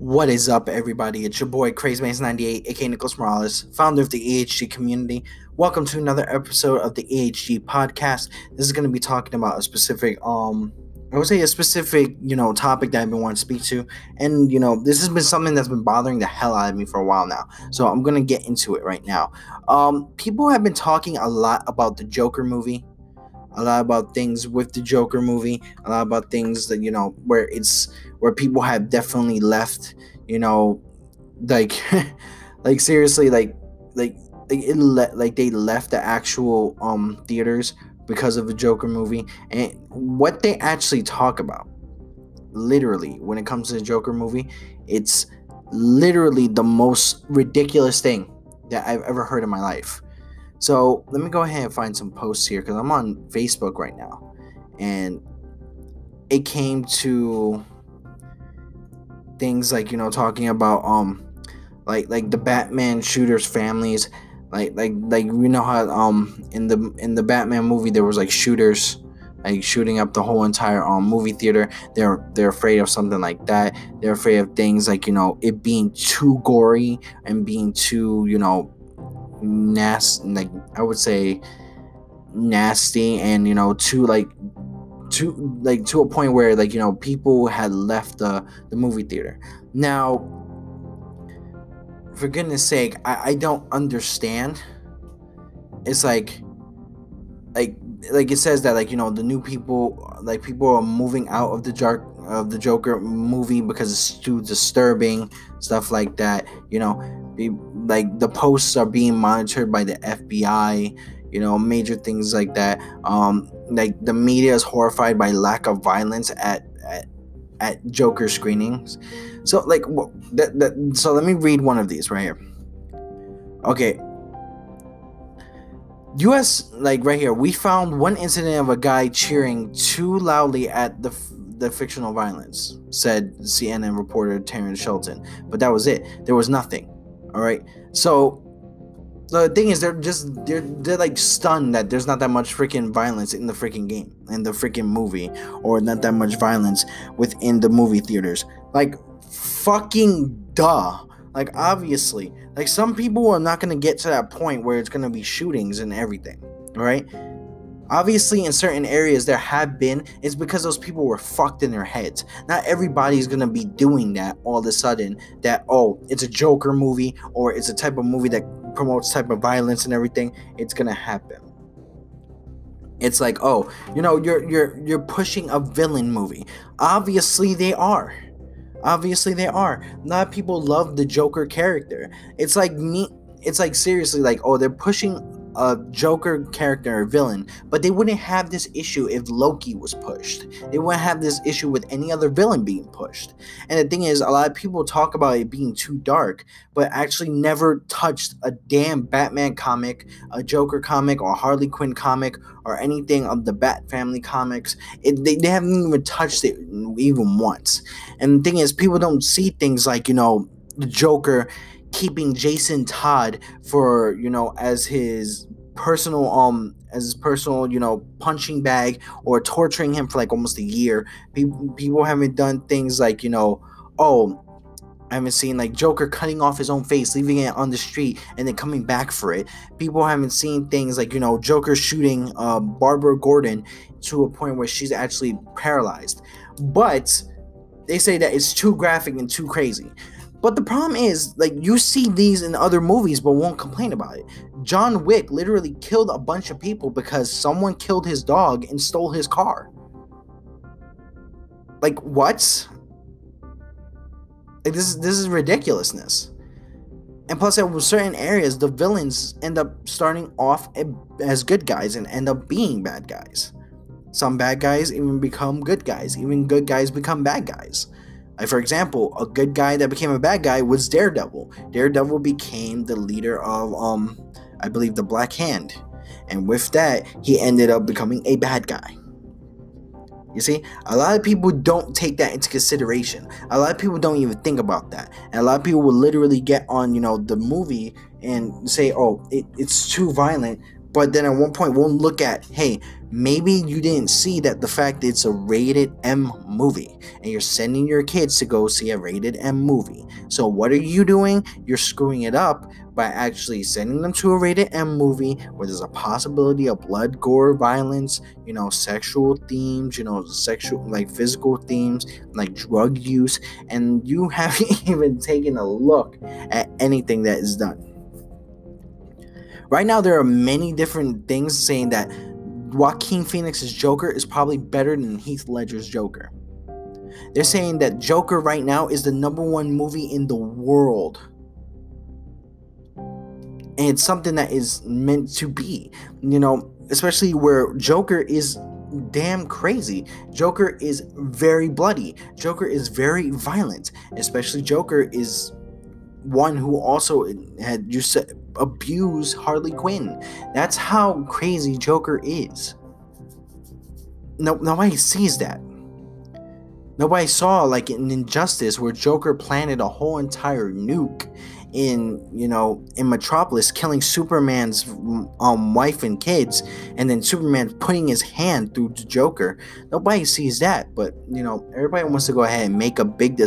What is up, everybody? It's your boy CrazyMace98, aka Nicholas Morales, founder of the AHG community. Welcome to another episode of the AHG podcast. This is going to be talking about a specific, um, I would say a specific, you know, topic that I've been wanting to speak to, and you know, this has been something that's been bothering the hell out of me for a while now. So I'm going to get into it right now. Um, people have been talking a lot about the Joker movie a lot about things with the Joker movie, a lot about things that you know where it's where people have definitely left, you know, like like seriously like like like it le- like they left the actual um theaters because of the Joker movie and what they actually talk about literally when it comes to the Joker movie, it's literally the most ridiculous thing that I've ever heard in my life. So let me go ahead and find some posts here because I'm on Facebook right now. And it came to things like, you know, talking about um like like the Batman shooters families. Like like like you know how um in the in the Batman movie there was like shooters like shooting up the whole entire um movie theater. They're they're afraid of something like that. They're afraid of things like, you know, it being too gory and being too, you know, nasty like i would say nasty and you know to like to like to a point where like you know people had left the the movie theater. Now for goodness sake i, I don't understand. It's like like like it says that like you know the new people like people are moving out of the jar of the joker movie because it's too disturbing stuff like that you know like the posts are being monitored by the FBI, you know, major things like that. Um, like the media is horrified by lack of violence at at, at Joker screenings. So like, that, that, so let me read one of these right here. Okay. U.S. like right here, we found one incident of a guy cheering too loudly at the the fictional violence, said CNN reporter Terrence Shelton. But that was it. There was nothing. All right. So the thing is, they're just they're they're like stunned that there's not that much freaking violence in the freaking game, in the freaking movie, or not that much violence within the movie theaters. Like fucking duh. Like obviously, like some people are not gonna get to that point where it's gonna be shootings and everything. Right obviously in certain areas there have been it's because those people were fucked in their heads. Not everybody's gonna be doing that all of a sudden that oh it's a joker movie or it's a type of movie that promotes type of violence and everything. It's gonna happen. It's like oh you know you're you're you're pushing a villain movie. Obviously they are. Obviously they are. Not people love the joker character. It's like me it's like seriously like oh they're pushing a Joker character or villain, but they wouldn't have this issue if Loki was pushed. They wouldn't have this issue with any other villain being pushed. And the thing is, a lot of people talk about it being too dark, but actually never touched a damn Batman comic, a Joker comic, or Harley Quinn comic, or anything of the Bat Family comics. It, they, they haven't even touched it even once. And the thing is, people don't see things like, you know, the Joker keeping Jason Todd for you know as his personal um as his personal you know punching bag or torturing him for like almost a year people, people haven't done things like you know oh I haven't seen like Joker cutting off his own face, leaving it on the street, and then coming back for it. People haven't seen things like you know Joker shooting uh, Barbara Gordon to a point where she's actually paralyzed. But they say that it's too graphic and too crazy. But the problem is, like, you see these in other movies, but won't complain about it. John Wick literally killed a bunch of people because someone killed his dog and stole his car. Like, what? Like, this is this is ridiculousness. And plus, in certain areas, the villains end up starting off as good guys and end up being bad guys. Some bad guys even become good guys. Even good guys become bad guys. For example, a good guy that became a bad guy was Daredevil. Daredevil became the leader of um I believe the Black Hand. And with that, he ended up becoming a bad guy. You see, a lot of people don't take that into consideration. A lot of people don't even think about that. And a lot of people will literally get on, you know, the movie and say, oh, it, it's too violent. But then at one point we'll look at hey maybe you didn't see that the fact it's a rated m movie and you're sending your kids to go see a rated m movie. So what are you doing? You're screwing it up by actually sending them to a rated m movie where there's a possibility of blood gore violence you know sexual themes you know sexual like physical themes like drug use. And you haven't even taken a look at anything that is done Right now, there are many different things saying that Joaquin Phoenix's Joker is probably better than Heath Ledger's Joker. They're saying that Joker right now is the number one movie in the world. And it's something that is meant to be, you know, especially where Joker is damn crazy. Joker is very bloody. Joker is very violent. Especially Joker is one who also had you said abuse Harley Quinn. That's how crazy Joker is. No, nobody sees that. Nobody saw like an injustice where Joker planted a whole entire nuke in you know in Metropolis, killing Superman's um wife and kids, and then Superman putting his hand through the Joker. Nobody sees that, but you know everybody wants to go ahead and make a big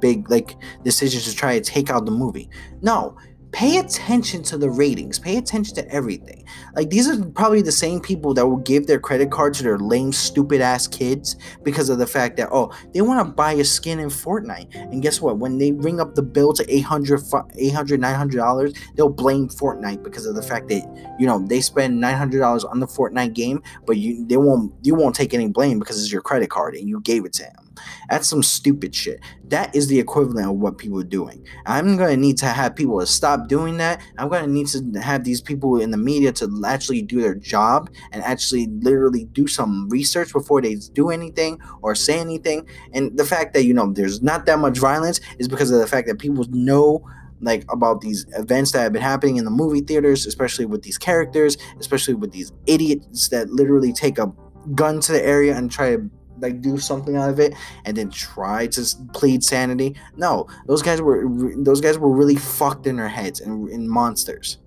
big like decision to try to take out the movie. No, pay attention to the ratings pay attention to everything. Like these are probably the same people that will give their credit card to their lame stupid ass kids because of the fact that oh they want to buy a skin in fortnite. And guess what? When they ring up the bill to 800 800 900 dollars they'll blame fortnite because of the fact that you know they spend 900 dollars on the fortnite game but you they won't you won't take any blame because it's your credit card and you gave it to them that's some stupid shit. That is the equivalent of what people are doing. I'm going to need to have people to stop doing that. I'm going to need to have these people in the media to actually do their job and actually literally do some research before they do anything or say anything. And the fact that, you know, there's not that much violence is because of the fact that people know like about these events that have been happening in the movie theaters, especially with these characters, especially with these idiots that literally take a gun to the area and try to like do something out of it and then try to plead sanity. No, those guys were those guys were really fucked in their heads and, and monsters.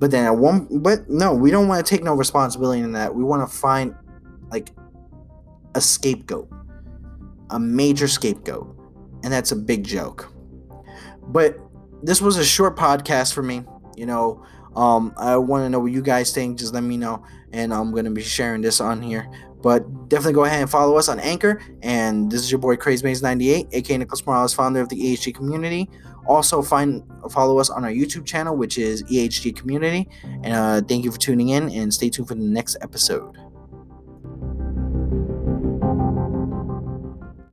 But then at one, but no, we don't want to take no responsibility in that. We want to find like a scapegoat, a major scapegoat, and that's a big joke. But this was a short podcast for me. You know, um, I want to know what you guys think. Just let me know, and I'm gonna be sharing this on here. But definitely go ahead and follow us on Anchor. And this is your boy CrazeMaze98, aka Nicholas Morales, founder of the EHG community. Also, find follow us on our YouTube channel, which is EHG Community. And uh, thank you for tuning in, and stay tuned for the next episode.